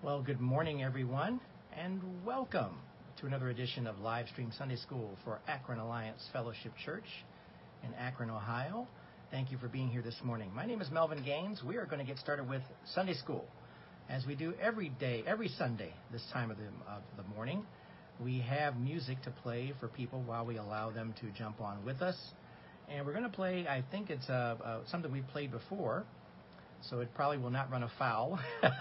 Well, good morning, everyone, and welcome to another edition of Live Stream Sunday School for Akron Alliance Fellowship Church in Akron, Ohio. Thank you for being here this morning. My name is Melvin Gaines. We are going to get started with Sunday School, as we do every day, every Sunday, this time of the, of the morning. We have music to play for people while we allow them to jump on with us. And we're going to play, I think it's uh, uh, something we've played before so it probably will not run afoul. if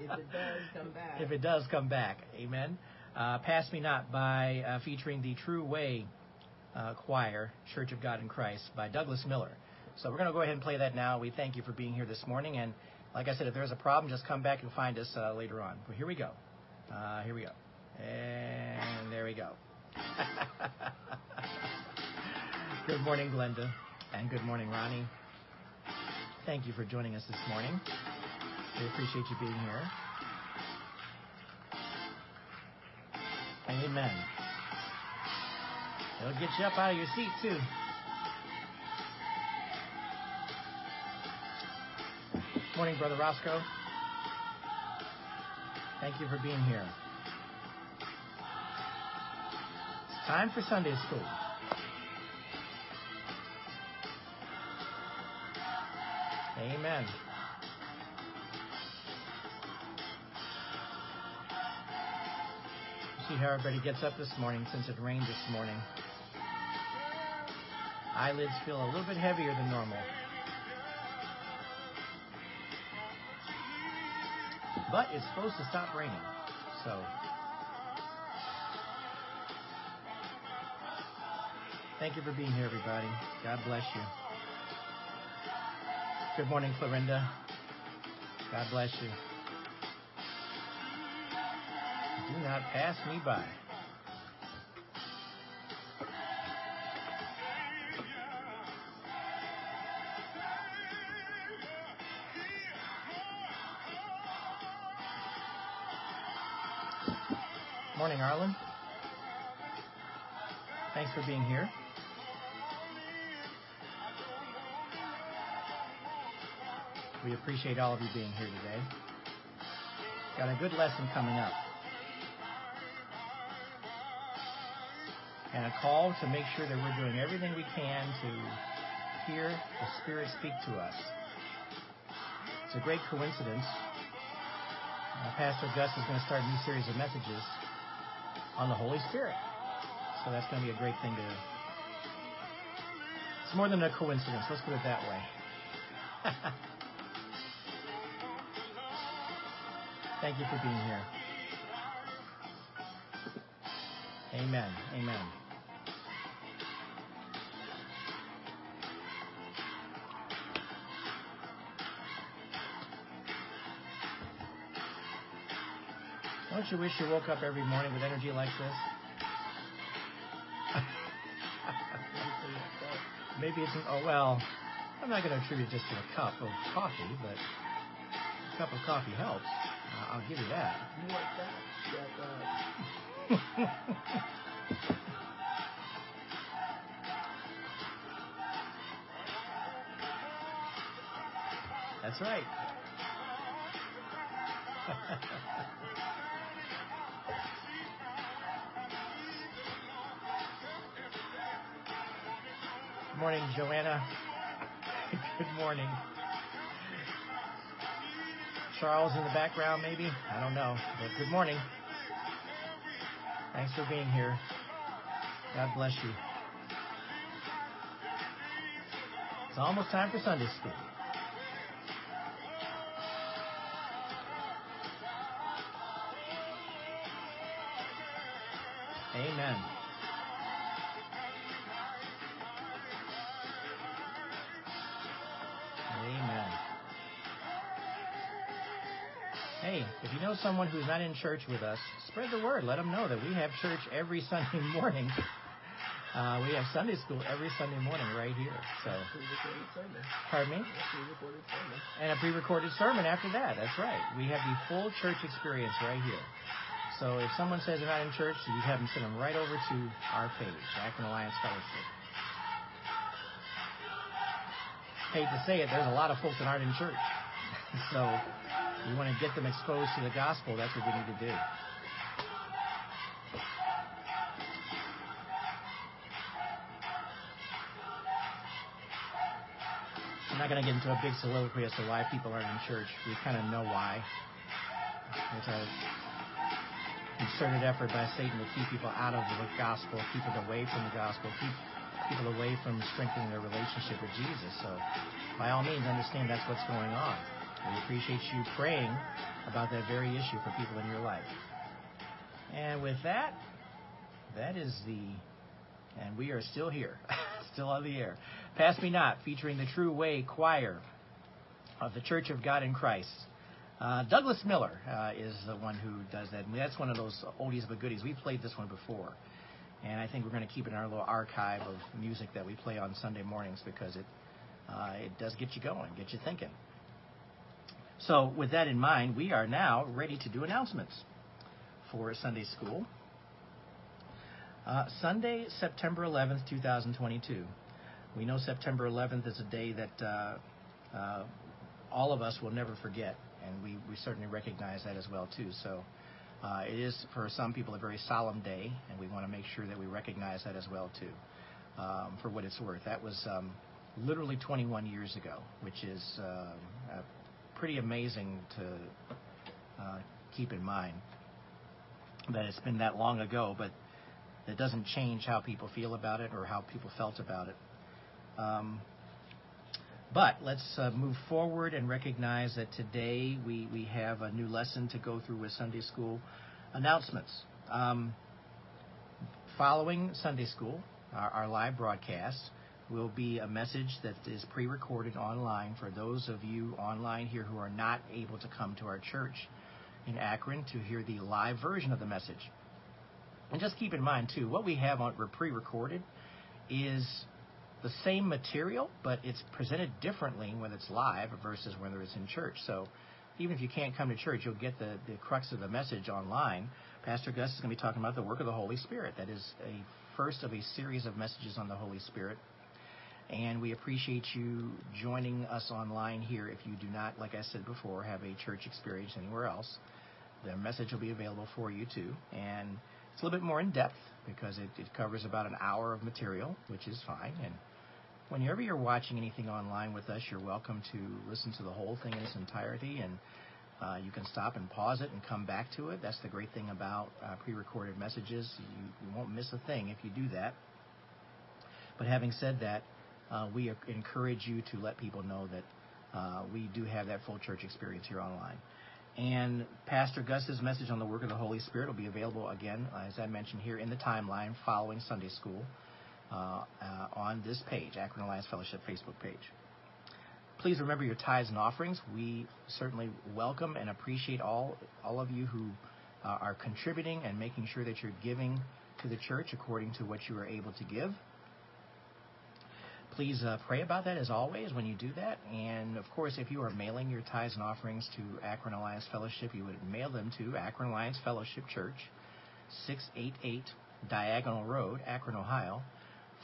it does come back. If it does come back, amen. Uh, Pass Me Not by uh, featuring the True Way uh, Choir, Church of God in Christ by Douglas Miller. So we're going to go ahead and play that now. We thank you for being here this morning, and like I said, if there's a problem, just come back and find us uh, later on. But here we go. Uh, here we go. And there we go. good morning, Glenda, and good morning, Ronnie. Thank you for joining us this morning. We appreciate you being here. Amen. It'll get you up out of your seat, too. Morning, Brother Roscoe. Thank you for being here. It's time for Sunday school. Amen. See how everybody gets up this morning since it rained this morning. Eyelids feel a little bit heavier than normal. But it's supposed to stop raining. So Thank you for being here, everybody. God bless you. Good morning, Florinda. God bless you. Do not pass me by. Morning, Arlen. Thanks for being here. We appreciate all of you being here today. Got a good lesson coming up. And a call to make sure that we're doing everything we can to hear the Spirit speak to us. It's a great coincidence. Uh, Pastor Gus is going to start a new series of messages on the Holy Spirit. So that's going to be a great thing to. It's more than a coincidence. Let's put it that way. Thank you for being here. Amen. Amen. Don't you wish you woke up every morning with energy like this? Maybe it's, an, oh well, I'm not going to attribute just to a cup of coffee, but a cup of coffee helps. I'll give you that. You want that? that That's right. Good morning, Joanna. Good morning. Charles in the background, maybe? I don't know. But good morning. Thanks for being here. God bless you. It's almost time for Sunday school. Someone who's not in church with us, spread the word. Let them know that we have church every Sunday morning. Uh, we have Sunday school every Sunday morning right here. So, pardon me, and a pre-recorded sermon after that. That's right. We have the full church experience right here. So, if someone says they're not in church, you have them send them right over to our page, Akron Alliance Fellowship. Hate to say it, there's a lot of folks that aren't in church. so We want to get them exposed to the gospel. That's what we need to do. I'm not going to get into a big soliloquy as to why people aren't in church. We kind of know why. It's a concerted effort by Satan to keep people out of the gospel, keep it away from the gospel, keep people away from strengthening their relationship with Jesus. So, by all means, understand that's what's going on. We appreciate you praying about that very issue for people in your life. And with that, that is the, and we are still here, still on the air. Pass Me Not, featuring the True Way Choir of the Church of God in Christ. Uh, Douglas Miller uh, is the one who does that. That's one of those oldies but goodies. We played this one before. And I think we're going to keep it in our little archive of music that we play on Sunday mornings because it, uh, it does get you going, get you thinking. So, with that in mind, we are now ready to do announcements for Sunday school. Uh, Sunday, September 11th, 2022. We know September 11th is a day that uh, uh, all of us will never forget, and we, we certainly recognize that as well too. So uh, it is for some people a very solemn day, and we want to make sure that we recognize that as well too. Um, for what it's worth, that was um, literally 21 years ago, which is uh, pretty amazing to uh, keep in mind that it's been that long ago, but it doesn't change how people feel about it or how people felt about it. Um, but let's uh, move forward and recognize that today we, we have a new lesson to go through with Sunday school announcements. Um, following Sunday school, our, our live broadcast, will be a message that is pre recorded online for those of you online here who are not able to come to our church in Akron to hear the live version of the message. And just keep in mind, too, what we have on pre recorded is the same material, but it's presented differently when it's live versus when it's in church. So even if you can't come to church, you'll get the, the crux of the message online. Pastor Gus is going to be talking about the work of the Holy Spirit. That is a first of a series of messages on the Holy Spirit. And we appreciate you joining us online here if you do not, like I said before, have a church experience anywhere else. The message will be available for you too. And it's a little bit more in depth because it, it covers about an hour of material, which is fine. And whenever you're watching anything online with us, you're welcome to listen to the whole thing in its entirety, and uh, you can stop and pause it and come back to it. That's the great thing about uh, pre-recorded messages. You, you, won't miss a thing if you do that. But having said that, we encourage you to let people know that uh, we do have that full church experience here online. And Pastor Gus's message on the work of the Holy Spirit will be available again, as I mentioned here, in the timeline following Sunday school uh, uh, on this page, Akron Alliance Fellowship Facebook page. Please remember your tithes and offerings. We certainly welcome and appreciate all all of you who uh, are contributing and making sure that you're giving to the church according to what you are able to give. Please uh, pray about that as always when you do that. And of course, if you are mailing your tithes and offerings to Akron Alliance Fellowship, you would mail them to Akron Alliance Fellowship Church, 688 Diagonal Road, Akron, Ohio,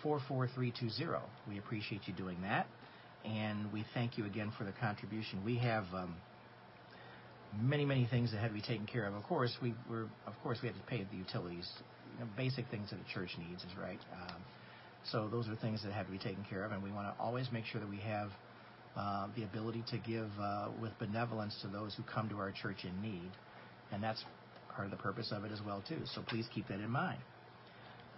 44320. We appreciate you doing that. And we thank you again for the contribution. We have um, many, many things that have to be taken care of. Of course, we were, of course, we had to pay the utilities, you know, basic things that a church needs, is right. Um, so those are things that have to be taken care of, and we want to always make sure that we have uh, the ability to give uh, with benevolence to those who come to our church in need, and that's part of the purpose of it as well too. So please keep that in mind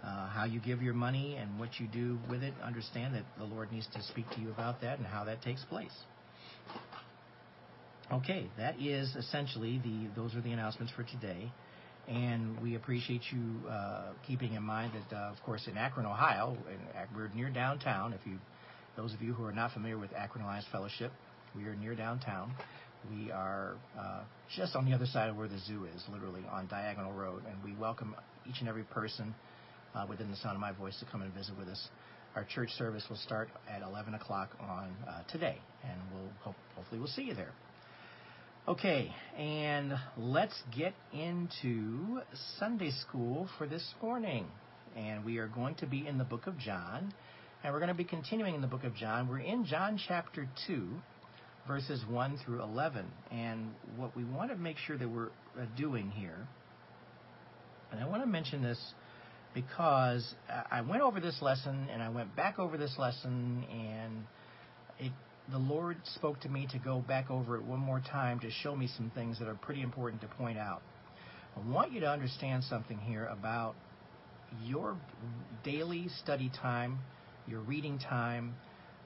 uh, how you give your money and what you do with it, understand that the Lord needs to speak to you about that and how that takes place. Okay, that is essentially the those are the announcements for today, and we appreciate you uh, keeping in mind that, uh, of course, in Akron, Ohio, we're near downtown. If you, those of you who are not familiar with Akron Alliance Fellowship, we are near downtown. We are uh, just on the other side of where the zoo is, literally on Diagonal Road, and we welcome each and every person uh, within the sound of my voice to come and visit with us. Our church service will start at 11 o'clock on uh, today, and we'll hope, hopefully we'll see you there. Okay, and let's get into Sunday school for this morning. And we are going to be in the book of John, and we're going to be continuing in the book of John. We're in John chapter 2, verses 1 through 11. And what we want to make sure that we're uh, doing here, and I want to mention this because I went over this lesson and I went back over this lesson, and it, the Lord spoke to me to go back over it one more time to show me some things that are pretty important to point out. I want you to understand something here about your daily study time, your reading time,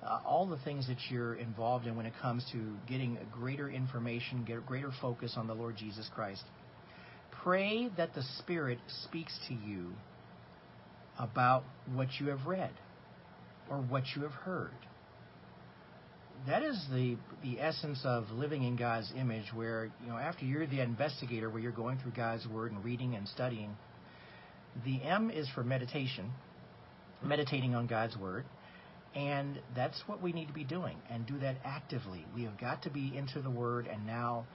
uh, all the things that you're involved in when it comes to getting greater information, get greater focus on the Lord Jesus Christ. Pray that the Spirit speaks to you about what you have read or what you have heard. That is the the essence of living in God's image where, you know, after you're the investigator where you're going through God's word and reading and studying, the M is for meditation, meditating on God's word. And that's what we need to be doing and do that actively. We have got to be into the Word and now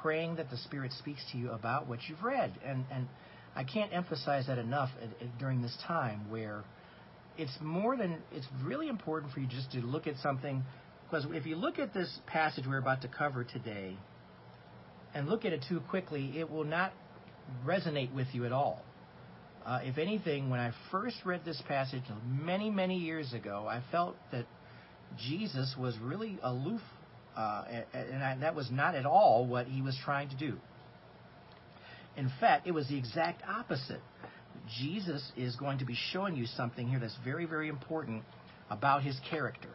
praying that the Spirit speaks to you about what you've read. And, and I can't emphasize that enough uh, uh, during this time where it's more than, it's really important for you just to look at something. Because if you look at this passage we're about to cover today and look at it too quickly, it will not resonate with you at all. Uh, if anything, when I first read this passage many, many years ago, I felt that Jesus was really aloof, uh, and I, that was not at all what he was trying to do. In fact, it was the exact opposite. Jesus is going to be showing you something here that's very, very important about his character.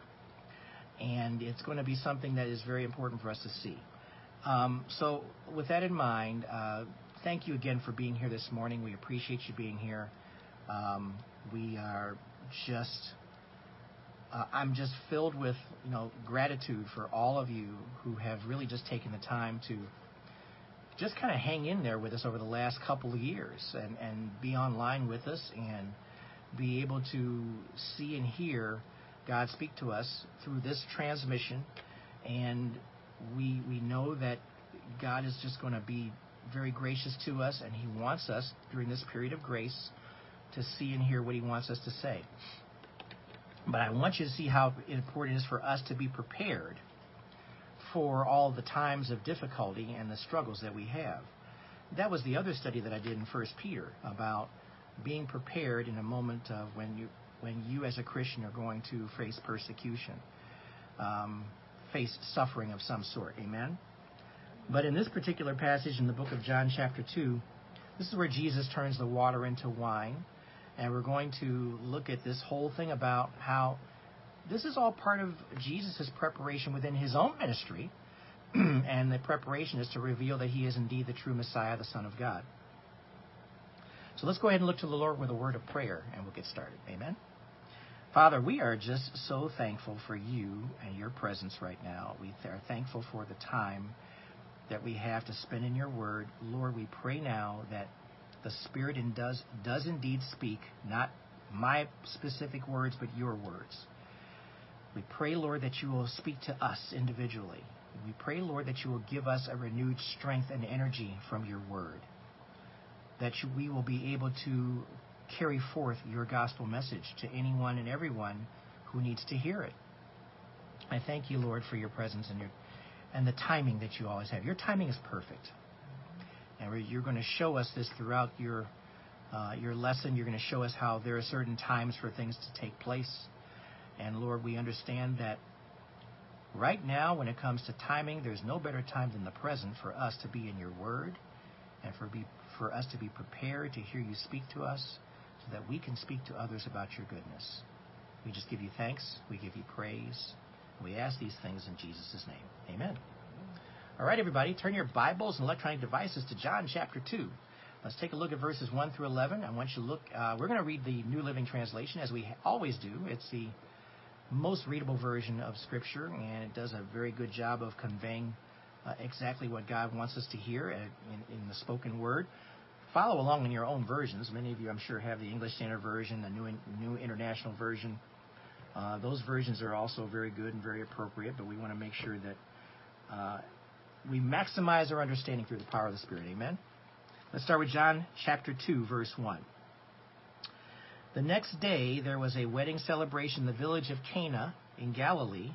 And it's going to be something that is very important for us to see. Um, so, with that in mind, uh, thank you again for being here this morning. We appreciate you being here. Um, we are just, uh, I'm just filled with, you know, gratitude for all of you who have really just taken the time to just kind of hang in there with us over the last couple of years and, and be online with us and be able to see and hear God speak to us through this transmission. And we, we know that God is just going to be very gracious to us, and He wants us during this period of grace to see and hear what He wants us to say. But I want you to see how important it is for us to be prepared for all the times of difficulty and the struggles that we have. That was the other study that I did in First Peter about being prepared in a moment of when you when you as a Christian are going to face persecution, um, face suffering of some sort. Amen. But in this particular passage in the book of John, chapter 2, this is where Jesus turns the water into wine. And we're going to look at this whole thing about how this is all part of Jesus' preparation within his own ministry. and the preparation is to reveal that he is indeed the true Messiah, the Son of God. So let's go ahead and look to the Lord with a word of prayer, and we'll get started. Amen. Father, we are just so thankful for you and your presence right now. We are thankful for the time that we have to spend in your word. Lord, we pray now that the Spirit in does, does indeed speak, not my specific words, but your words. We pray, Lord, that you will speak to us individually. We pray, Lord, that you will give us a renewed strength and energy from your word. That you, we will be able to carry forth your gospel message to anyone and everyone who needs to hear it. I thank you, Lord, for your presence and your and the timing that you always have. Your timing is perfect. And you're going to show us this throughout your uh, your lesson. You're going to show us how there are certain times for things to take place. And Lord, we understand that right now, when it comes to timing, there's no better time than the present for us to be in your word and for be for us to be prepared to hear you speak to us so that we can speak to others about your goodness. We just give you thanks. We give you praise. We ask these things in Jesus' name. Amen. All right, everybody, turn your Bibles and electronic devices to John chapter 2. Let's take a look at verses 1 through 11. I want you to look, uh, we're going to read the New Living Translation as we always do. It's the most readable version of Scripture, and it does a very good job of conveying uh, exactly what God wants us to hear in, in, the spoken word. Follow along in your own versions. Many of you, I'm sure, have the English Standard Version, the New, New International Version. Uh, those versions are also very good and very appropriate, but we want to make sure that uh, we maximize our understanding through the power of the Spirit. Amen? Let's start with John chapter 2, verse 1. The next day there was a wedding celebration in the village of Cana in Galilee.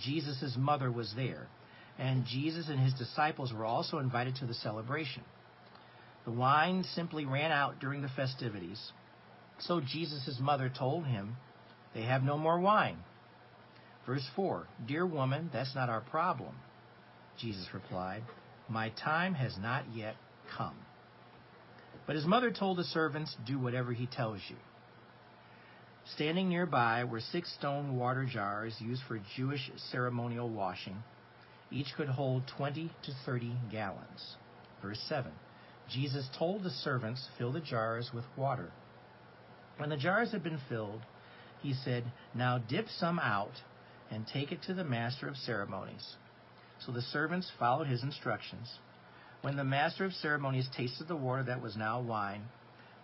Jesus' mother was there, and Jesus and his disciples were also invited to the celebration. The wine simply ran out during the festivities, so Jesus' mother told him, They have no more wine. Verse 4 Dear woman, that's not our problem. Jesus replied, My time has not yet come. But his mother told the servants, Do whatever he tells you. Standing nearby were six stone water jars used for Jewish ceremonial washing. Each could hold 20 to 30 gallons. Verse 7 Jesus told the servants, Fill the jars with water. When the jars had been filled, he said, Now dip some out and take it to the master of ceremonies. So the servants followed his instructions. When the master of ceremonies tasted the water that was now wine,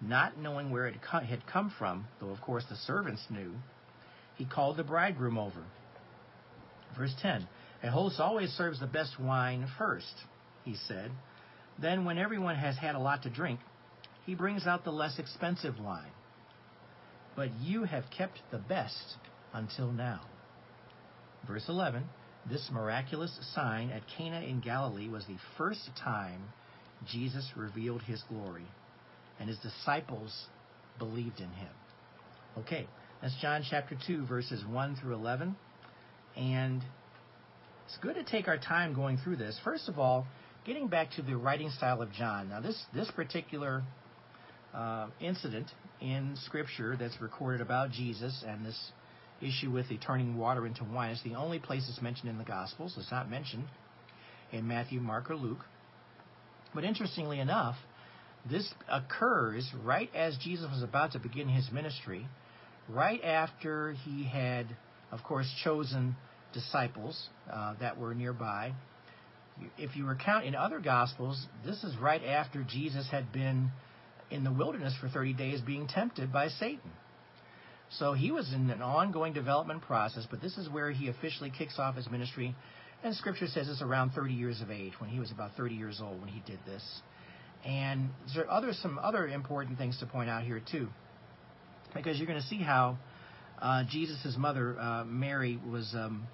not knowing where it had come from, though of course the servants knew, he called the bridegroom over. Verse 10 A host always serves the best wine first, he said. Then, when everyone has had a lot to drink, he brings out the less expensive wine. But you have kept the best until now. Verse 11 This miraculous sign at Cana in Galilee was the first time Jesus revealed his glory and his disciples believed in him. Okay, that's John chapter 2, verses 1 through 11. And it's good to take our time going through this. First of all, getting back to the writing style of John. Now, this, this particular uh, incident in Scripture that's recorded about Jesus and this issue with the turning water into wine is the only place it's mentioned in the Gospels. It's not mentioned in Matthew, Mark, or Luke. But interestingly enough, this occurs right as Jesus was about to begin his ministry, right after he had, of course, chosen disciples uh, that were nearby. If you recount in other Gospels, this is right after Jesus had been in the wilderness for 30 days being tempted by Satan. So he was in an ongoing development process, but this is where he officially kicks off his ministry. And Scripture says it's around 30 years of age, when he was about 30 years old when he did this. And there are other, some other important things to point out here, too. Because you're going to see how uh, Jesus' mother, uh, Mary, was, um,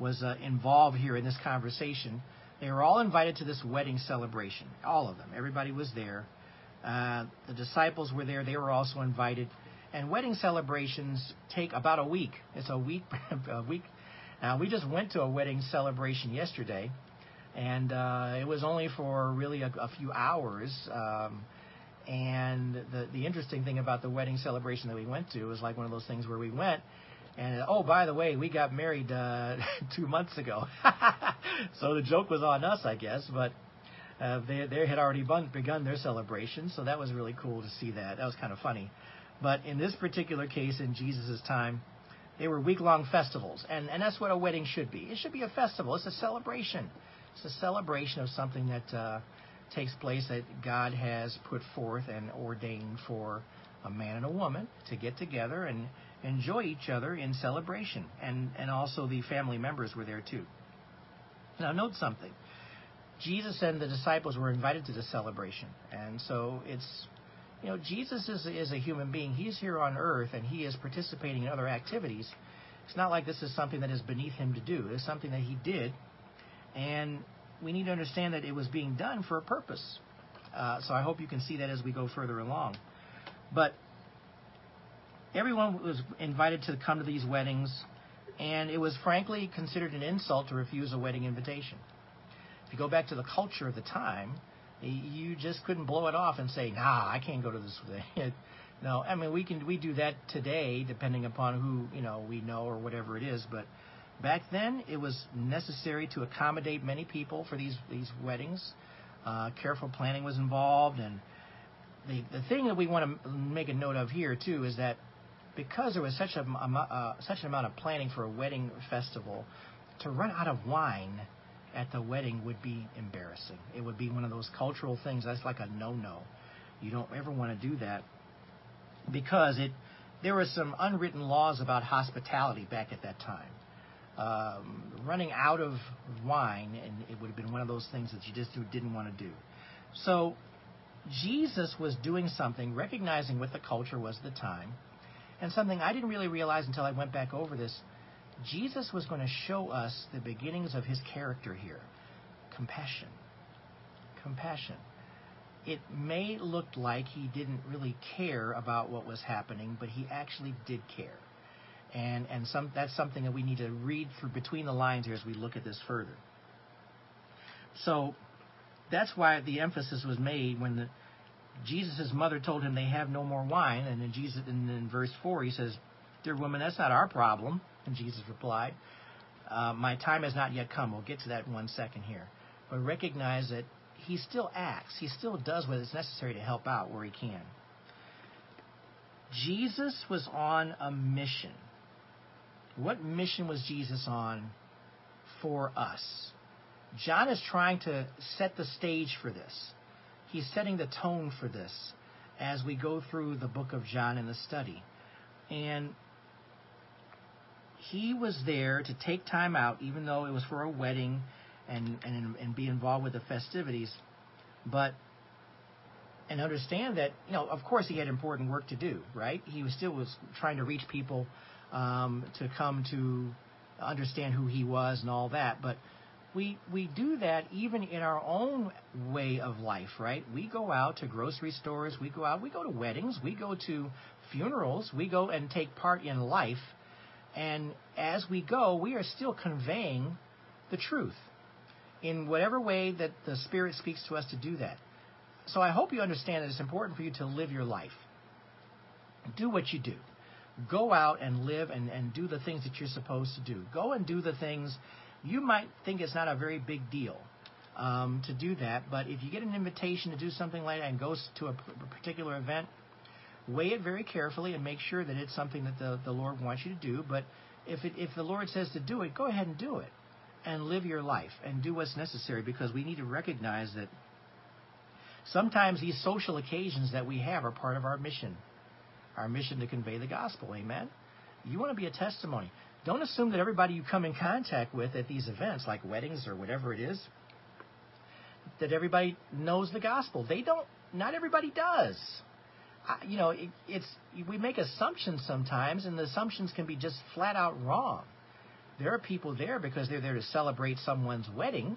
was uh, involved here in this conversation. They were all invited to this wedding celebration. All of them. Everybody was there. Uh, the disciples were there. They were also invited. And wedding celebrations take about a week. It's a week. a week. Now, we just went to a wedding celebration yesterday and uh, it was only for really a, a few hours. Um, and the the interesting thing about the wedding celebration that we went to was like one of those things where we went, and oh by the way, we got married uh, two months ago. so the joke was on us, I guess, but. Uh, they they had already begun their celebration, so that was really cool to see that. That was kind of funny. But in this particular case, in Jesus' time, they were week long festivals, and and that's what a wedding should be. It should be a festival. It's a celebration. It's a celebration of something that uh, takes place that God has put forth and ordained for a man and a woman to get together and enjoy each other in celebration. And, and also the family members were there too. Now, note something. Jesus and the disciples were invited to the celebration. And so it's, you know, Jesus is, is a human being. He's here on earth and he is participating in other activities. It's not like this is something that is beneath him to do. It's something that he did and we need to understand that it was being done for a purpose. Uh, so I hope you can see that as we go further along. But everyone was invited to come to these weddings, and it was frankly considered an insult to refuse a wedding invitation. If you go back to the culture of the time, you just couldn't blow it off and say, "Nah, I can't go to this." no, I mean we can we do that today, depending upon who you know we know or whatever it is, but Back then, it was necessary to accommodate many people for these these weddings. Uh, careful planning was involved, and the the thing that we want to make a note of here too is that because there was such a uh, such an amount of planning for a wedding festival, to run out of wine at the wedding would be embarrassing. It would be one of those cultural things that's like a no-no. You don't ever want to do that because it there were some unwritten laws about hospitality back at that time um, running out of wine, and it would have been one of those things that you just didn't want to do. So Jesus was doing something, recognizing what the culture was at the time, and something I didn't really realize until I went back over this. Jesus was going to show us the beginnings of his character here compassion. Compassion. It may look like he didn't really care about what was happening, but he actually did care. And, and some, that's something that we need to read through between the lines here as we look at this further. So that's why the emphasis was made when the, Jesus' mother told him they have no more wine, and in Jesus, and in verse four he says, "Dear woman, that's not our problem." And Jesus replied, uh, "My time has not yet come." We'll get to that in one second here, but recognize that he still acts, he still does what is necessary to help out where he can. Jesus was on a mission. What mission was Jesus on for us? John is trying to set the stage for this. He's setting the tone for this as we go through the book of John in the study. And he was there to take time out, even though it was for a wedding and, and, and be involved with the festivities. But, and understand that, you know, of course he had important work to do, right? He was still was trying to reach people um, to come to understand who he was and all that. But we we do that even in our own way of life, right? We go out to grocery stores, we go out, we go to weddings, we go to funerals, we go and take part in life. And as we go, we are still conveying the truth in whatever way that the Spirit speaks to us to do that. So I hope you understand that it's important for you to live your life. Do what you do. Go out and live and, and do the things that you're supposed to do. Go and do the things you might think it's not a very big deal um, to do that, but if you get an invitation to do something like that and go to a particular event, weigh it very carefully and make sure that it's something that the, the Lord wants you to do. But if it, if the Lord says to do it, go ahead and do it and live your life and do what's necessary because we need to recognize that sometimes these social occasions that we have are part of our mission, our mission to convey the gospel. Amen. You want to be a testimony. Don't assume that everybody you come in contact with at these events, like weddings or whatever it is, that everybody knows the gospel. They don't. Not everybody does. I, you know, it, it's we make assumptions sometimes, and the assumptions can be just flat out wrong. There are people there because they're there to celebrate someone's wedding,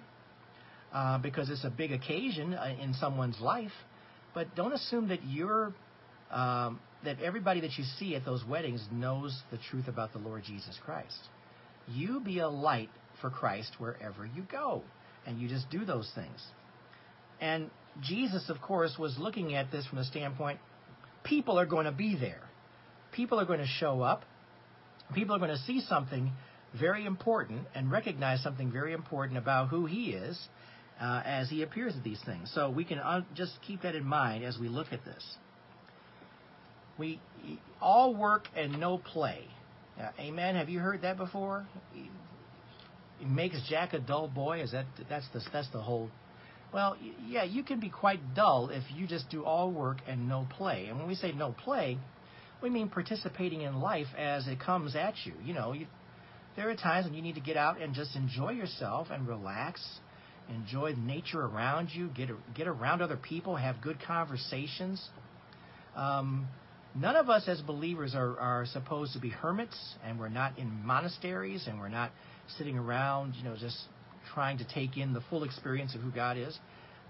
uh, because it's a big occasion uh, in someone's life. But don't assume that you're um, that everybody that you see at those weddings knows the truth about the Lord Jesus Christ. You be a light for Christ wherever you go, and you just do those things. And Jesus, of course, was looking at this from the standpoint people are going to be there. People are going to show up. People are going to see something very important and recognize something very important about who he is uh, as he appears at these things. So we can uh, just keep that in mind as we look at this. We all work and no play. Uh, amen. Have you heard that before? It makes Jack a dull boy. Is that that's the that's the whole? Well, yeah, you can be quite dull if you just do all work and no play. And when we say no play, we mean participating in life as it comes at you. You know, you, there are times when you need to get out and just enjoy yourself and relax, enjoy nature around you, get get around other people, have good conversations. Um, None of us as believers are, are supposed to be hermits, and we're not in monasteries, and we're not sitting around, you know, just trying to take in the full experience of who God is,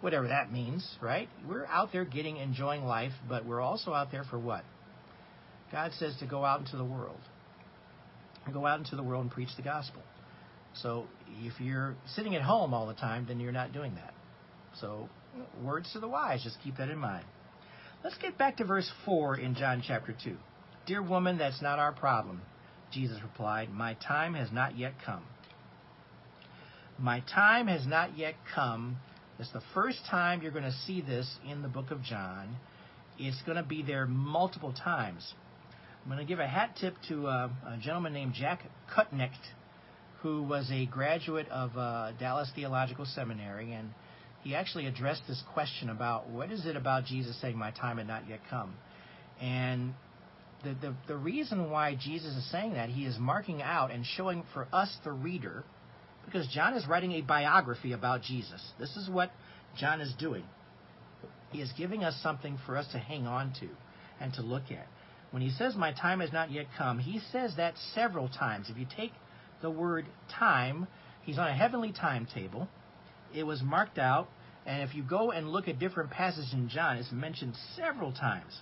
whatever that means, right? We're out there getting, enjoying life, but we're also out there for what? God says to go out into the world. Go out into the world and preach the gospel. So if you're sitting at home all the time, then you're not doing that. So, words to the wise, just keep that in mind. Let's get back to verse 4 in John chapter 2. Dear woman, that's not our problem. Jesus replied, My time has not yet come. My time has not yet come. It's the first time you're going to see this in the book of John. It's going to be there multiple times. I'm going to give a hat tip to a, a gentleman named Jack Kutnick, who was a graduate of uh, Dallas Theological Seminary, and he actually addressed this question about what is it about Jesus saying, My time had not yet come? And the, the, the reason why Jesus is saying that, he is marking out and showing for us, the reader, because John is writing a biography about Jesus. This is what John is doing. He is giving us something for us to hang on to and to look at. When he says, My time has not yet come, he says that several times. If you take the word time. He's on a heavenly timetable. It was marked out, and if you go and look at different passages in John, it's mentioned several times.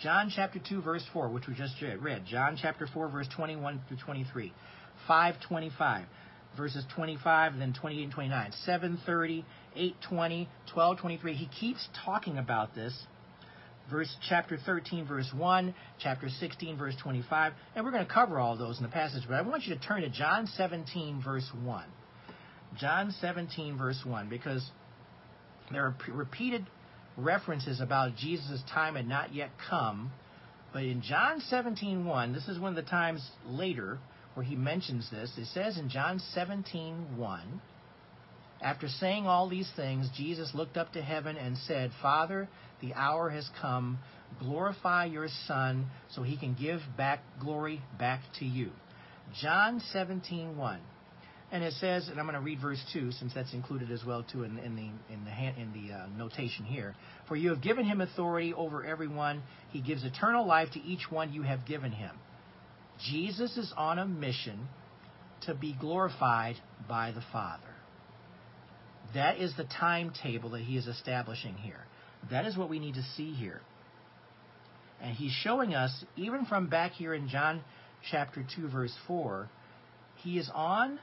John chapter 2 verse 4, which we just read. John chapter 4 verse 21 through 23. 525 verses 25 and then 28 and 29. 730, 820, 1223. He keeps talking about this. Verse chapter 13 verse 1, chapter 16 verse 25, and we're going to cover all those in the passage, but I want you to turn to John 17 verse 1. John 17 verse 1 because there are repeated references about Jesus' time had not yet come. But in John 17:1, this is one of the times later where he mentions this. It says in John 17:1, after saying all these things, Jesus looked up to heaven and said, "Father, the hour has come. Glorify your Son so he can give back glory back to you." John 17:1. And it says, and I'm going to read verse two, since that's included as well too in, in the in the in the uh, notation here. For you have given him authority over everyone; he gives eternal life to each one you have given him. Jesus is on a mission to be glorified by the Father. That is the timetable that he is establishing here. That is what we need to see here. And he's showing us, even from back here in John chapter 2, verse 4, he is on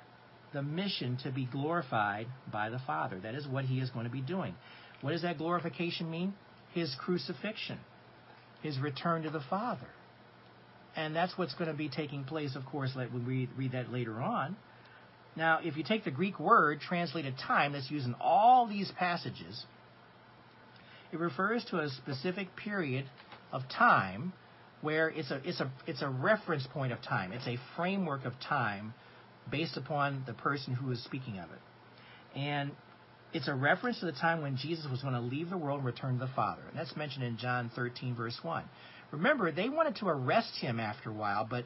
the mission to be glorified by the Father. That is what he is going to be doing. What does that glorification mean? His crucifixion, his return to the Father. And that's what's going to be taking place, of course, when we read that later on. Now, if you take the Greek word translated time that's used in all these passages, it refers to a specific period of time where it's a, it's a, it's a reference point of time. It's a framework of time based upon the person who is speaking of it. And it's a reference to the time when Jesus was going to leave the world and return to the Father. And that's mentioned in John 13, verse 1. Remember, they wanted to arrest him after a while, but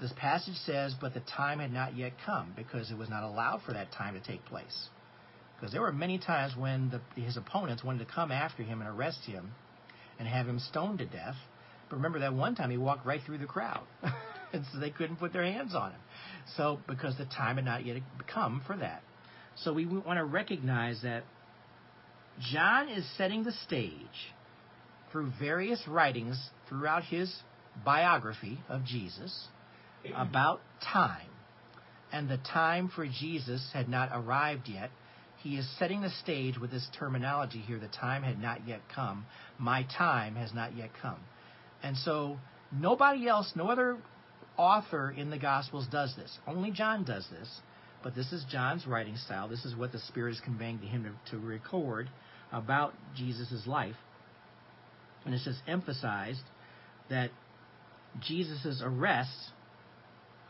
this passage says, but the time had not yet come because it was not allowed for that time to take place. Because there were many times when the, his opponents wanted to come after him and arrest him and have him stoned to death. But remember that one time he walked right through the crowd. and so they couldn't put their hands on him. So, because the time had not yet come for that. So we want to recognize that John is setting the stage through various writings throughout his biography of Jesus about time. And the time for Jesus had not arrived yet. He is setting the stage with this terminology here the time had not yet come. My time has not yet come. And so nobody else, no other author in the Gospels does this. Only John does this, but this is John's writing style. This is what the Spirit is conveying to him to, to record about Jesus' life. And it's just emphasized that Jesus' arrests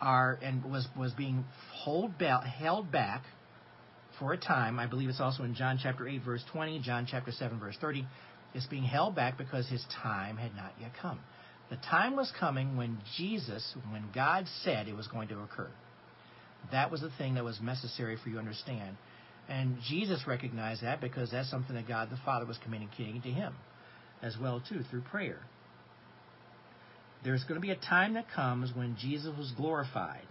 are and was was being hold ba- held back for a time. I believe it's also in John chapter 8 verse 20, John chapter 7 verse 30. It's being held back because his time had not yet come. The time was coming when Jesus, when God said it was going to occur. That was the thing that was necessary for you to understand. And Jesus recognized that because that's something that God the Father was communicating to him as well too through prayer. There's going to be a time that comes when Jesus was glorified.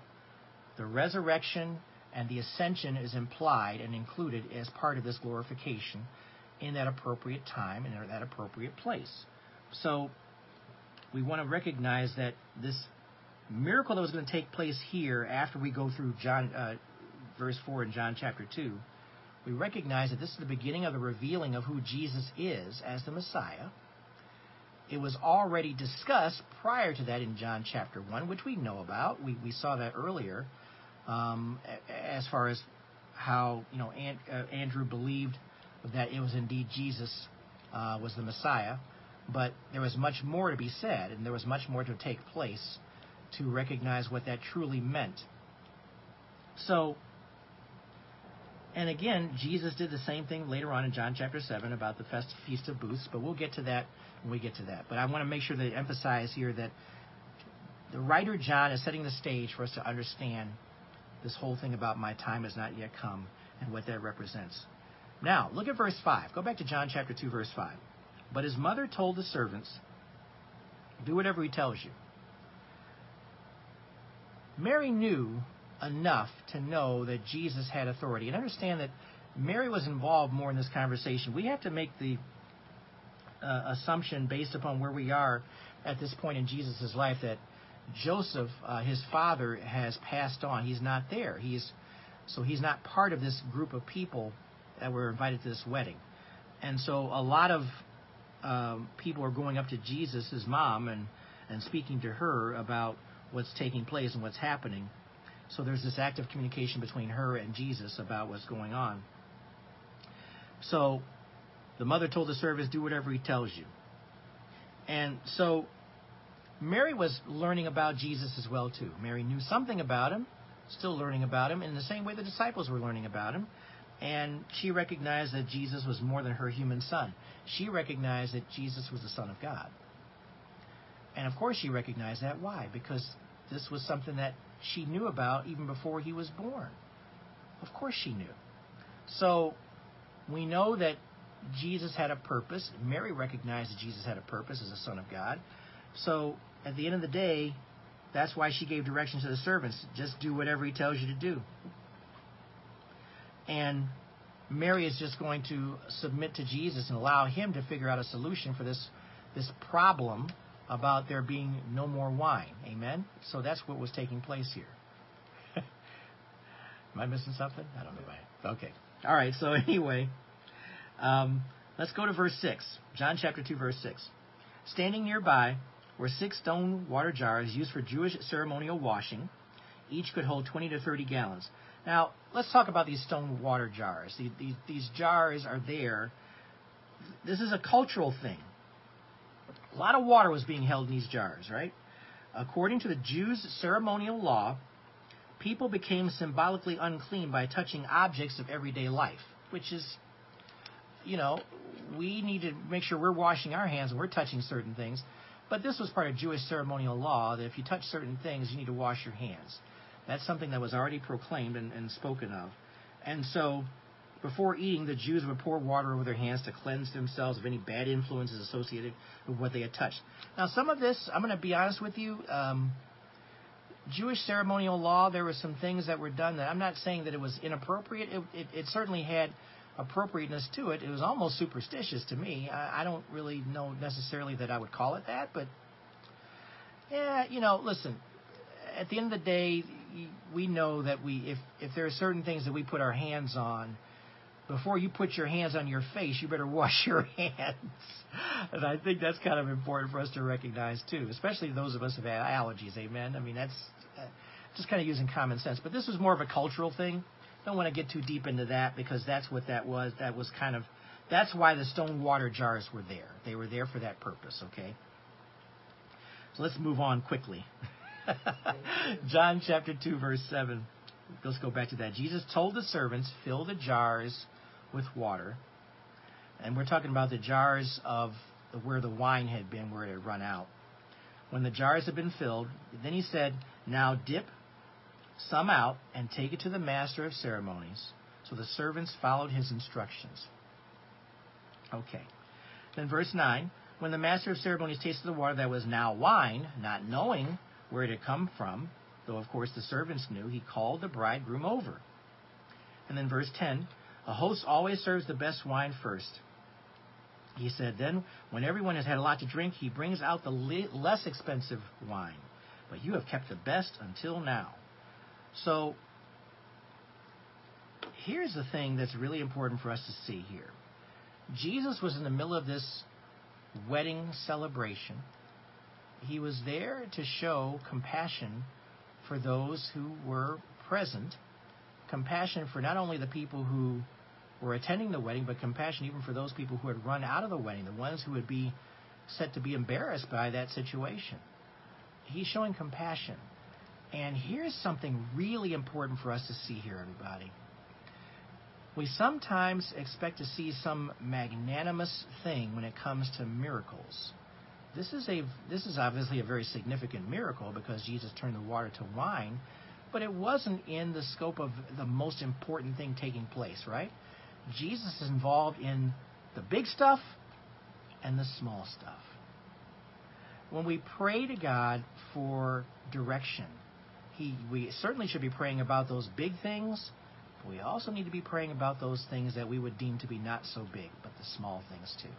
The resurrection and the ascension is implied and included as part of this glorification in that appropriate time and in that appropriate place. So we want to recognize that this miracle that was going to take place here after we go through John uh, verse 4 in John chapter 2, we recognize that this is the beginning of the revealing of who Jesus is as the Messiah. It was already discussed prior to that in John chapter 1, which we know about. We, we saw that earlier um, as far as how you know uh, Andrew believed that it was indeed Jesus uh, was the Messiah. But there was much more to be said, and there was much more to take place to recognize what that truly meant. So, and again, Jesus did the same thing later on in John chapter 7 about the festive feast of booths, but we'll get to that when we get to that. But I want to make sure to emphasize here that the writer John is setting the stage for us to understand this whole thing about my time has not yet come and what that represents. Now, look at verse 5. Go back to John chapter 2, verse 5. But his mother told the servants, Do whatever he tells you. Mary knew enough to know that Jesus had authority. And understand that Mary was involved more in this conversation. We have to make the uh, assumption based upon where we are at this point in Jesus' life that Joseph, uh, his father, has passed on. He's not there. He's so he's not part of this group of people that were invited to this wedding. And so a lot of um, people are going up to Jesus, his mom, and and speaking to her about what's taking place and what's happening. So there's this active communication between her and Jesus about what's going on. So the mother told the servants, "Do whatever he tells you." And so Mary was learning about Jesus as well too. Mary knew something about him, still learning about him in the same way the disciples were learning about him. And she recognized that Jesus was more than her human son. She recognized that Jesus was the Son of God. And of course, she recognized that. Why? Because this was something that she knew about even before he was born. Of course, she knew. So we know that Jesus had a purpose. Mary recognized that Jesus had a purpose as a Son of God. So at the end of the day, that's why she gave directions to the servants. Just do whatever he tells you to do. And Mary is just going to submit to Jesus and allow him to figure out a solution for this this problem about there being no more wine. Amen. So that's what was taking place here. Am I missing something? I don't know. Okay. All right. So anyway, um, let's go to verse six. John chapter two, verse six. Standing nearby were six stone water jars used for Jewish ceremonial washing. Each could hold 20 to 30 gallons. Now, let's talk about these stone water jars. These, these, these jars are there. This is a cultural thing. A lot of water was being held in these jars, right? According to the Jews' ceremonial law, people became symbolically unclean by touching objects of everyday life, which is, you know, we need to make sure we're washing our hands and we're touching certain things. But this was part of Jewish ceremonial law that if you touch certain things, you need to wash your hands. That's something that was already proclaimed and, and spoken of. And so, before eating, the Jews would pour water over their hands to cleanse themselves of any bad influences associated with what they had touched. Now, some of this, I'm going to be honest with you, um, Jewish ceremonial law, there were some things that were done that I'm not saying that it was inappropriate. It, it, it certainly had appropriateness to it. It was almost superstitious to me. I, I don't really know necessarily that I would call it that, but yeah, you know, listen. At the end of the day, we know that we if if there are certain things that we put our hands on, before you put your hands on your face, you better wash your hands. and I think that's kind of important for us to recognize too, especially those of us who have allergies. Amen. I mean, that's uh, just kind of using common sense. But this was more of a cultural thing. Don't want to get too deep into that because that's what that was. That was kind of that's why the stone water jars were there. They were there for that purpose. Okay. So let's move on quickly. John chapter 2, verse 7. Let's go back to that. Jesus told the servants, fill the jars with water. And we're talking about the jars of where the wine had been, where it had run out. When the jars had been filled, then he said, Now dip some out and take it to the master of ceremonies. So the servants followed his instructions. Okay. Then verse 9 When the master of ceremonies tasted the water that was now wine, not knowing where it had come from, though of course the servants knew, he called the bridegroom over. And then verse 10 A host always serves the best wine first. He said, Then, when everyone has had a lot to drink, he brings out the less expensive wine. But you have kept the best until now. So, here's the thing that's really important for us to see here Jesus was in the middle of this wedding celebration he was there to show compassion for those who were present, compassion for not only the people who were attending the wedding, but compassion even for those people who had run out of the wedding, the ones who would be set to be embarrassed by that situation. He's showing compassion. And here's something really important for us to see here, everybody. We sometimes expect to see some magnanimous thing when it comes to miracles. This is a this is obviously a very significant miracle because Jesus turned the water to wine, but it wasn't in the scope of the most important thing taking place, right? Jesus is involved in the big stuff and the small stuff. When we pray to God for direction, he, we certainly should be praying about those big things, but we also need to be praying about those things that we would deem to be not so big, but the small things too.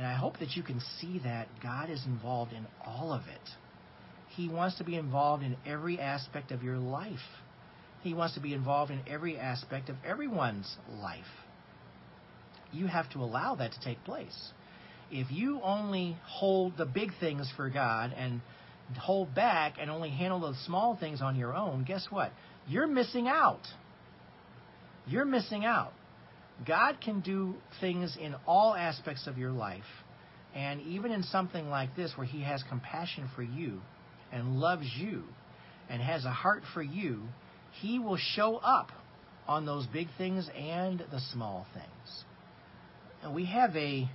And I hope that you can see that God is involved in all of it. He wants to be involved in every aspect of your life. He wants to be involved in every aspect of everyone's life. You have to allow that to take place. If you only hold the big things for God and hold back and only handle the small things on your own, guess what? You're missing out. You're missing out. God can do things in all aspects of your life. And even in something like this, where He has compassion for you and loves you and has a heart for you, He will show up on those big things and the small things. And we have a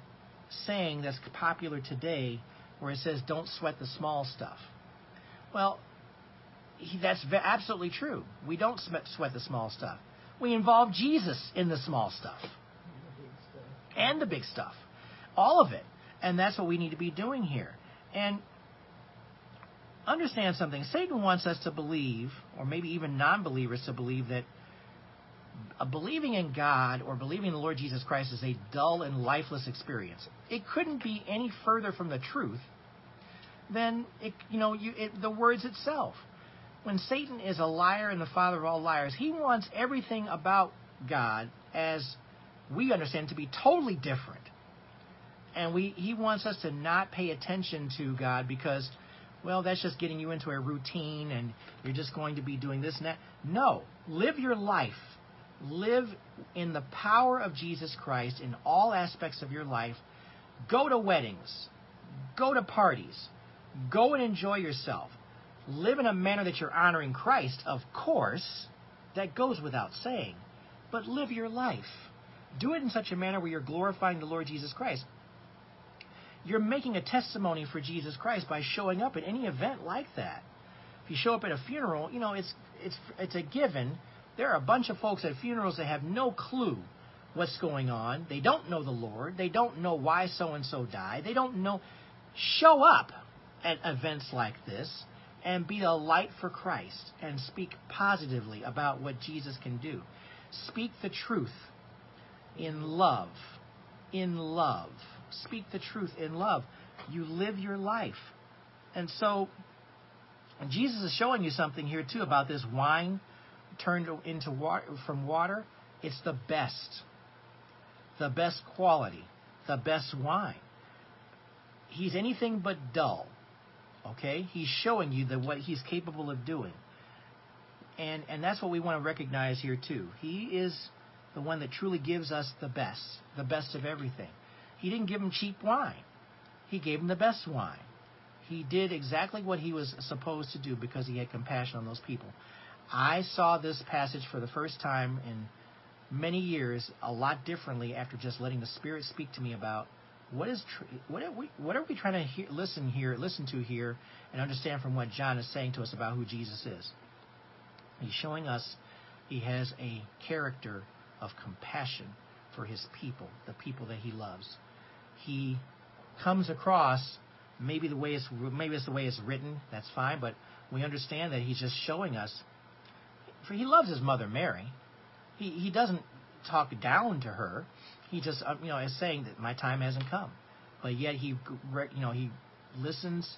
saying that's popular today where it says, don't sweat the small stuff. Well, that's absolutely true. We don't sweat the small stuff. We involve Jesus in the small stuff and the big stuff. All of it. And that's what we need to be doing here. And understand something. Satan wants us to believe, or maybe even non believers to believe, that believing in God or believing in the Lord Jesus Christ is a dull and lifeless experience. It couldn't be any further from the truth than it, you know you, it, the words itself. When Satan is a liar and the father of all liars, he wants everything about God as we understand to be totally different. And we he wants us to not pay attention to God because well, that's just getting you into a routine and you're just going to be doing this and that. No, live your life live in the power of Jesus Christ in all aspects of your life. Go to weddings, go to parties, go and enjoy yourself. Live in a manner that you're honoring Christ, of course. That goes without saying. But live your life. Do it in such a manner where you're glorifying the Lord Jesus Christ. You're making a testimony for Jesus Christ by showing up at any event like that. If you show up at a funeral, you know, it's it's it's a given there are a bunch of folks at funerals that have no clue what's going on. They don't know the Lord. They don't know why so and so died. They don't know. Show up at events like this and be a light for Christ and speak positively about what Jesus can do. Speak the truth in love. In love. Speak the truth in love. You live your life. And so, Jesus is showing you something here too about this wine turned into water from water, it's the best, the best quality, the best wine. He's anything but dull. Okay, he's showing you that what he's capable of doing, and and that's what we want to recognize here too. He is the one that truly gives us the best, the best of everything. He didn't give him cheap wine. He gave him the best wine. He did exactly what he was supposed to do because he had compassion on those people. I saw this passage for the first time in many years a lot differently after just letting the Spirit speak to me about what is tr- what are we what are we trying to hear, listen here listen to here and understand from what John is saying to us about who Jesus is. He's showing us he has a character of compassion for his people, the people that he loves. He comes across maybe the way it's maybe it's the way it's written, that's fine, but we understand that he's just showing us for he loves his mother Mary. He he doesn't talk down to her. He just uh, you know is saying that my time hasn't come. But yet he you know he listens.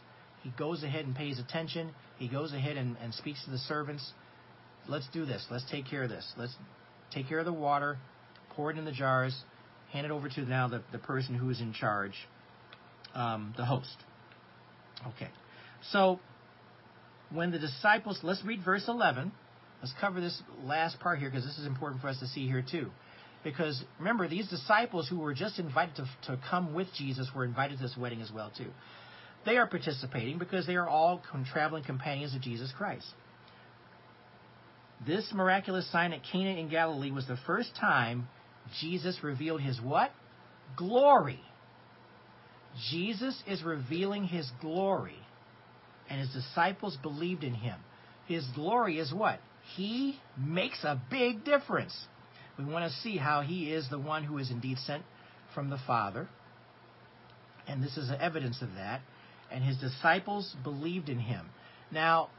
He goes ahead and pays attention. He goes ahead and, and speaks to the servants. Let's do this. Let's take care of this. Let's take care of the water. Pour it in the jars. Hand it over to now the, the person who is in charge, um, the host. Okay. So when the disciples, let's read verse 11. Let's cover this last part here because this is important for us to see here too. Because remember, these disciples who were just invited to, to come with Jesus were invited to this wedding as well too. They are participating because they are all traveling companions of Jesus Christ. This miraculous sign at Cana in Galilee was the first time Jesus revealed his what? Glory. Jesus is revealing his glory, and his disciples believed in him. His glory is what? he makes a big difference. We want to see how he is the one who is indeed sent from the Father. And this is evidence of that. And his disciples believed in him. Now,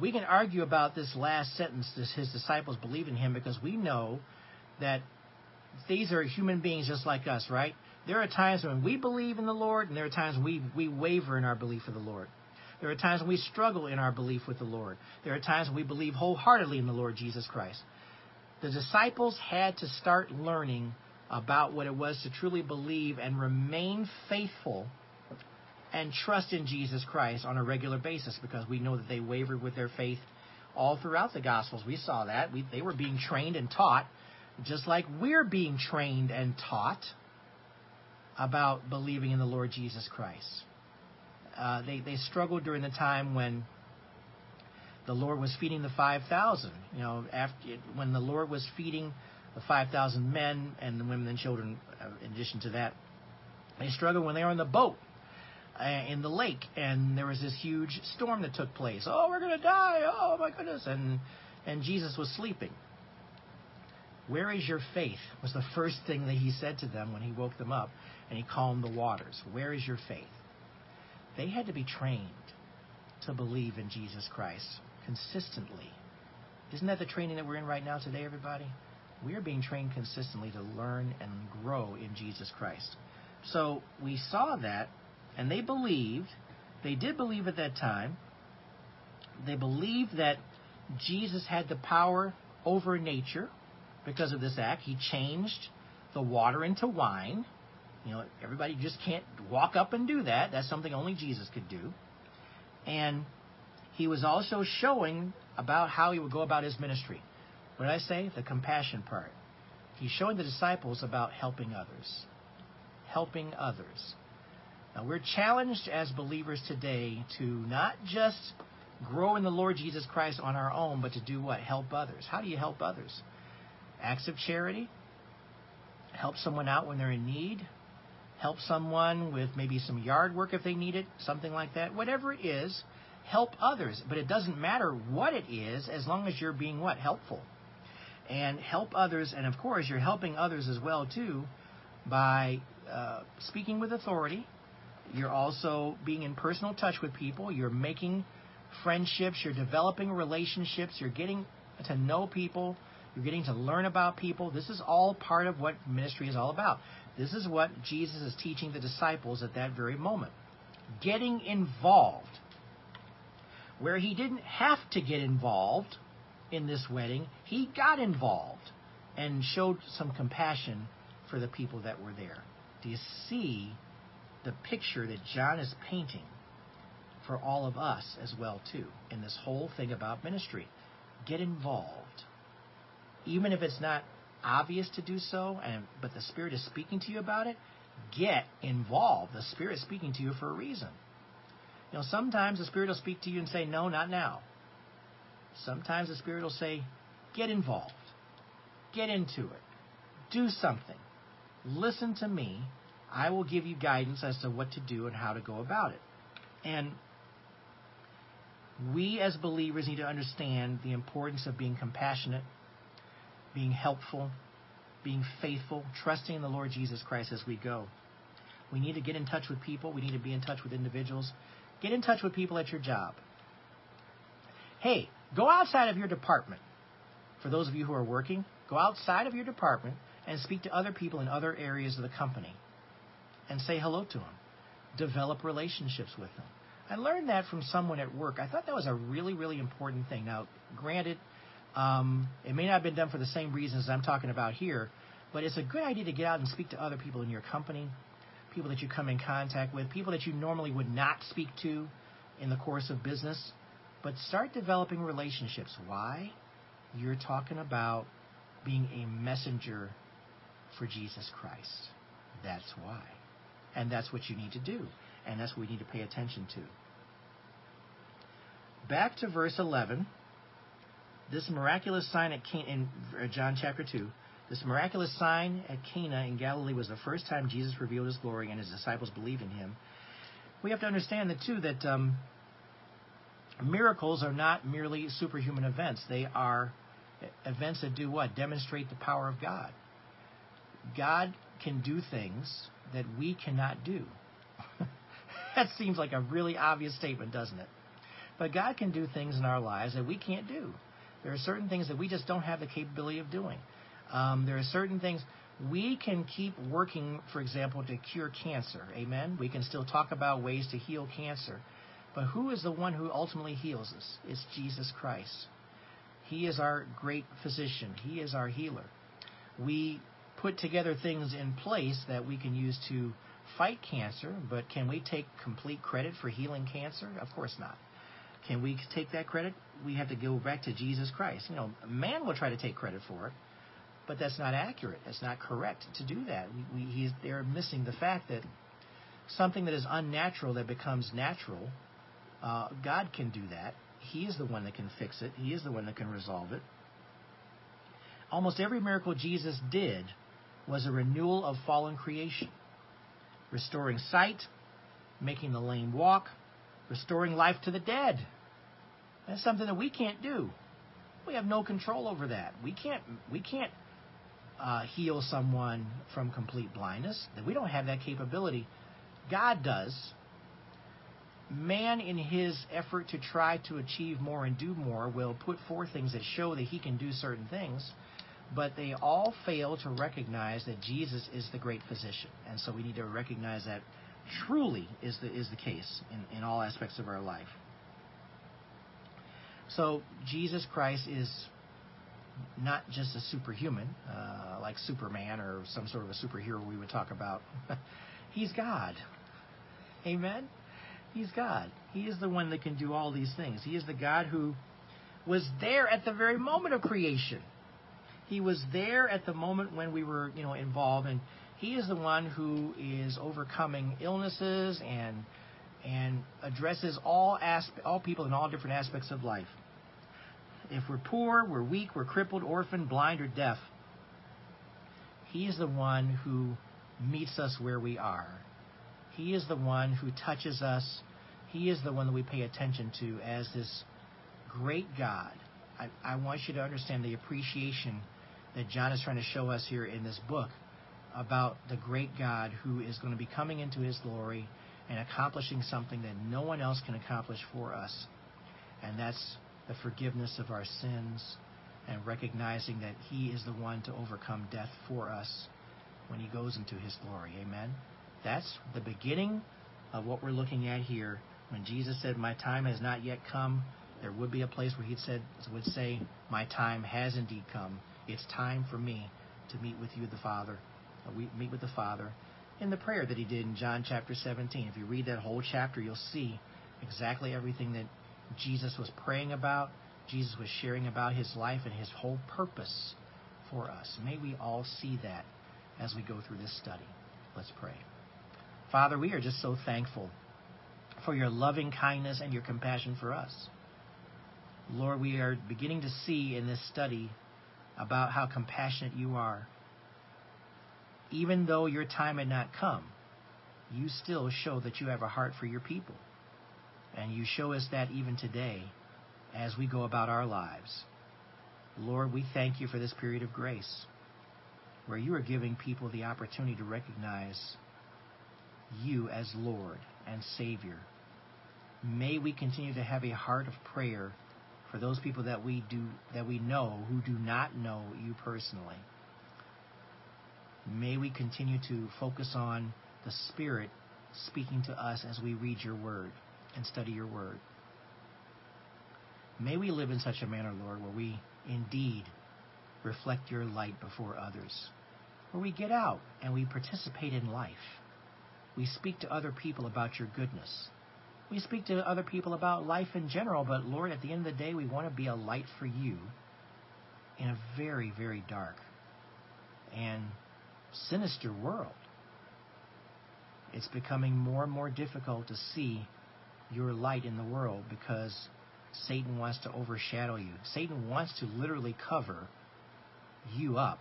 we can argue about this last sentence, this, his disciples believe in him, because we know that these are human beings just like us, right? There are times when we believe in the Lord, and there are times we, we waver in our belief of the Lord. There are times when we struggle in our belief with the Lord. There are times when we believe wholeheartedly in the Lord Jesus Christ. The disciples had to start learning about what it was to truly believe and remain faithful and trust in Jesus Christ on a regular basis because we know that they wavered with their faith all throughout the Gospels. We saw that. We, they were being trained and taught just like we're being trained and taught about believing in the Lord Jesus Christ. Uh, they, they struggled during the time when the Lord was feeding the 5,000. You know, after when the Lord was feeding the 5,000 men and the women and children, uh, in addition to that, they struggled when they were in the boat uh, in the lake and there was this huge storm that took place. Oh, we're going to die. Oh, my goodness. And, and Jesus was sleeping. Where is your faith? was the first thing that he said to them when he woke them up and he calmed the waters. Where is your faith? They had to be trained to believe in Jesus Christ consistently. Isn't that the training that we're in right now today, everybody? We are being trained consistently to learn and grow in Jesus Christ. So we saw that, and they believed, they did believe at that time, they believed that Jesus had the power over nature because of this act. He changed the water into wine. You know, everybody just can't walk up and do that. That's something only Jesus could do. And he was also showing about how he would go about his ministry. What did I say? The compassion part. He's showing the disciples about helping others. Helping others. Now, we're challenged as believers today to not just grow in the Lord Jesus Christ on our own, but to do what? Help others. How do you help others? acts of charity, help someone out when they're in need, help someone with maybe some yard work if they need it, something like that. Whatever it is, help others. But it doesn't matter what it is as long as you're being what? Helpful. And help others, and of course, you're helping others as well too by uh, speaking with authority. You're also being in personal touch with people. You're making friendships. You're developing relationships. You're getting to know people you're getting to learn about people. This is all part of what ministry is all about. This is what Jesus is teaching the disciples at that very moment. Getting involved. Where he didn't have to get involved in this wedding, he got involved and showed some compassion for the people that were there. Do you see the picture that John is painting for all of us as well too in this whole thing about ministry? Get involved even if it's not obvious to do so, and but the Spirit is speaking to you about it, get involved. The Spirit is speaking to you for a reason. You know, sometimes the Spirit will speak to you and say, "No, not now." Sometimes the Spirit will say, "Get involved. Get into it. Do something. Listen to me. I will give you guidance as to what to do and how to go about it." And we as believers need to understand the importance of being compassionate being helpful, being faithful, trusting in the Lord Jesus Christ as we go. We need to get in touch with people. We need to be in touch with individuals. Get in touch with people at your job. Hey, go outside of your department. For those of you who are working, go outside of your department and speak to other people in other areas of the company and say hello to them. Develop relationships with them. I learned that from someone at work. I thought that was a really, really important thing. Now, granted, um, it may not have been done for the same reasons I'm talking about here, but it's a good idea to get out and speak to other people in your company, people that you come in contact with, people that you normally would not speak to in the course of business. But start developing relationships. Why? You're talking about being a messenger for Jesus Christ. That's why. And that's what you need to do. And that's what we need to pay attention to. Back to verse 11. This miraculous sign at Cana, in uh, John chapter 2, this miraculous sign at Cana in Galilee was the first time Jesus revealed his glory and his disciples believed in him. We have to understand that, too, that um, miracles are not merely superhuman events. They are events that do what? Demonstrate the power of God. God can do things that we cannot do. that seems like a really obvious statement, doesn't it? But God can do things in our lives that we can't do. There are certain things that we just don't have the capability of doing. Um, there are certain things we can keep working, for example, to cure cancer. Amen. We can still talk about ways to heal cancer. But who is the one who ultimately heals us? It's Jesus Christ. He is our great physician. He is our healer. We put together things in place that we can use to fight cancer, but can we take complete credit for healing cancer? Of course not. Can we take that credit? We have to go back to Jesus Christ. You know, man will try to take credit for it, but that's not accurate. That's not correct to do that. We, we, they're missing the fact that something that is unnatural that becomes natural, uh, God can do that. He is the one that can fix it. He is the one that can resolve it. Almost every miracle Jesus did was a renewal of fallen creation, restoring sight, making the lame walk, restoring life to the dead. That's something that we can't do. We have no control over that. We can't we can't uh, heal someone from complete blindness. We don't have that capability. God does. Man, in his effort to try to achieve more and do more, will put forth things that show that he can do certain things, but they all fail to recognize that Jesus is the great physician. And so we need to recognize that truly is the is the case in, in all aspects of our life. So Jesus Christ is not just a superhuman, uh, like Superman or some sort of a superhero we would talk about. He's God. Amen? He's God. He is the one that can do all these things. He is the God who was there at the very moment of creation. He was there at the moment when we were, you know, involved, and He is the one who is overcoming illnesses and and addresses all aspe- all people in all different aspects of life. If we're poor, we're weak, we're crippled, orphaned, blind, or deaf, He is the one who meets us where we are. He is the one who touches us. He is the one that we pay attention to as this great God. I, I want you to understand the appreciation that John is trying to show us here in this book about the great God who is going to be coming into his glory and accomplishing something that no one else can accomplish for us. And that's the forgiveness of our sins and recognizing that he is the one to overcome death for us when he goes into his glory. Amen. That's the beginning of what we're looking at here. When Jesus said, "My time has not yet come," there would be a place where he said would say, "My time has indeed come. It's time for me to meet with you, the Father. Uh, we meet with the Father." In the prayer that he did in John chapter 17. If you read that whole chapter, you'll see exactly everything that Jesus was praying about, Jesus was sharing about his life and his whole purpose for us. May we all see that as we go through this study. Let's pray. Father, we are just so thankful for your loving kindness and your compassion for us. Lord, we are beginning to see in this study about how compassionate you are. Even though your time had not come, you still show that you have a heart for your people. And you show us that even today as we go about our lives. Lord, we thank you for this period of grace where you are giving people the opportunity to recognize you as Lord and Savior. May we continue to have a heart of prayer for those people that we do that we know who do not know you personally. May we continue to focus on the Spirit speaking to us as we read your word and study your word. May we live in such a manner, Lord, where we indeed reflect your light before others, where we get out and we participate in life. We speak to other people about your goodness. We speak to other people about life in general, but Lord, at the end of the day, we want to be a light for you in a very, very dark and sinister world. It's becoming more and more difficult to see your light in the world because Satan wants to overshadow you. Satan wants to literally cover you up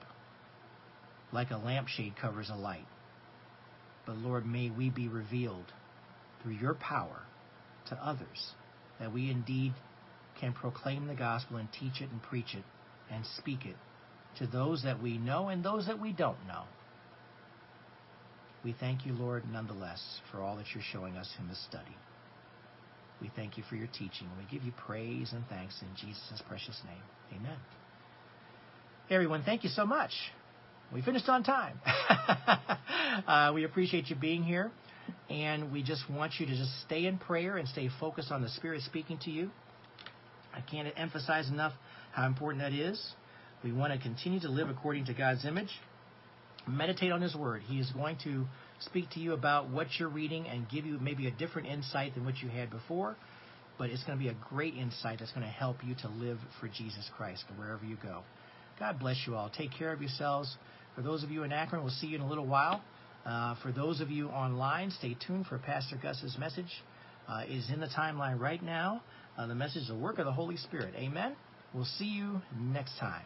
like a lampshade covers a light. But Lord, may we be revealed through your power to others, that we indeed can proclaim the gospel and teach it and preach it and speak it to those that we know and those that we don't know. We thank you, Lord, nonetheless, for all that you're showing us in this study. We thank you for your teaching. We give you praise and thanks in Jesus' precious name. Amen. Everyone, thank you so much. We finished on time. uh, we appreciate you being here, and we just want you to just stay in prayer and stay focused on the Spirit speaking to you. I can't emphasize enough how important that is. We want to continue to live according to God's image. Meditate on His Word. He is going to speak to you about what you're reading and give you maybe a different insight than what you had before. But it's going to be a great insight that's going to help you to live for Jesus Christ wherever you go. God bless you all. Take care of yourselves. For those of you in Akron, we'll see you in a little while. Uh, for those of you online, stay tuned for Pastor Gus's message. Uh, is in the timeline right now. Uh, the message is the work of the Holy Spirit. Amen. We'll see you next time.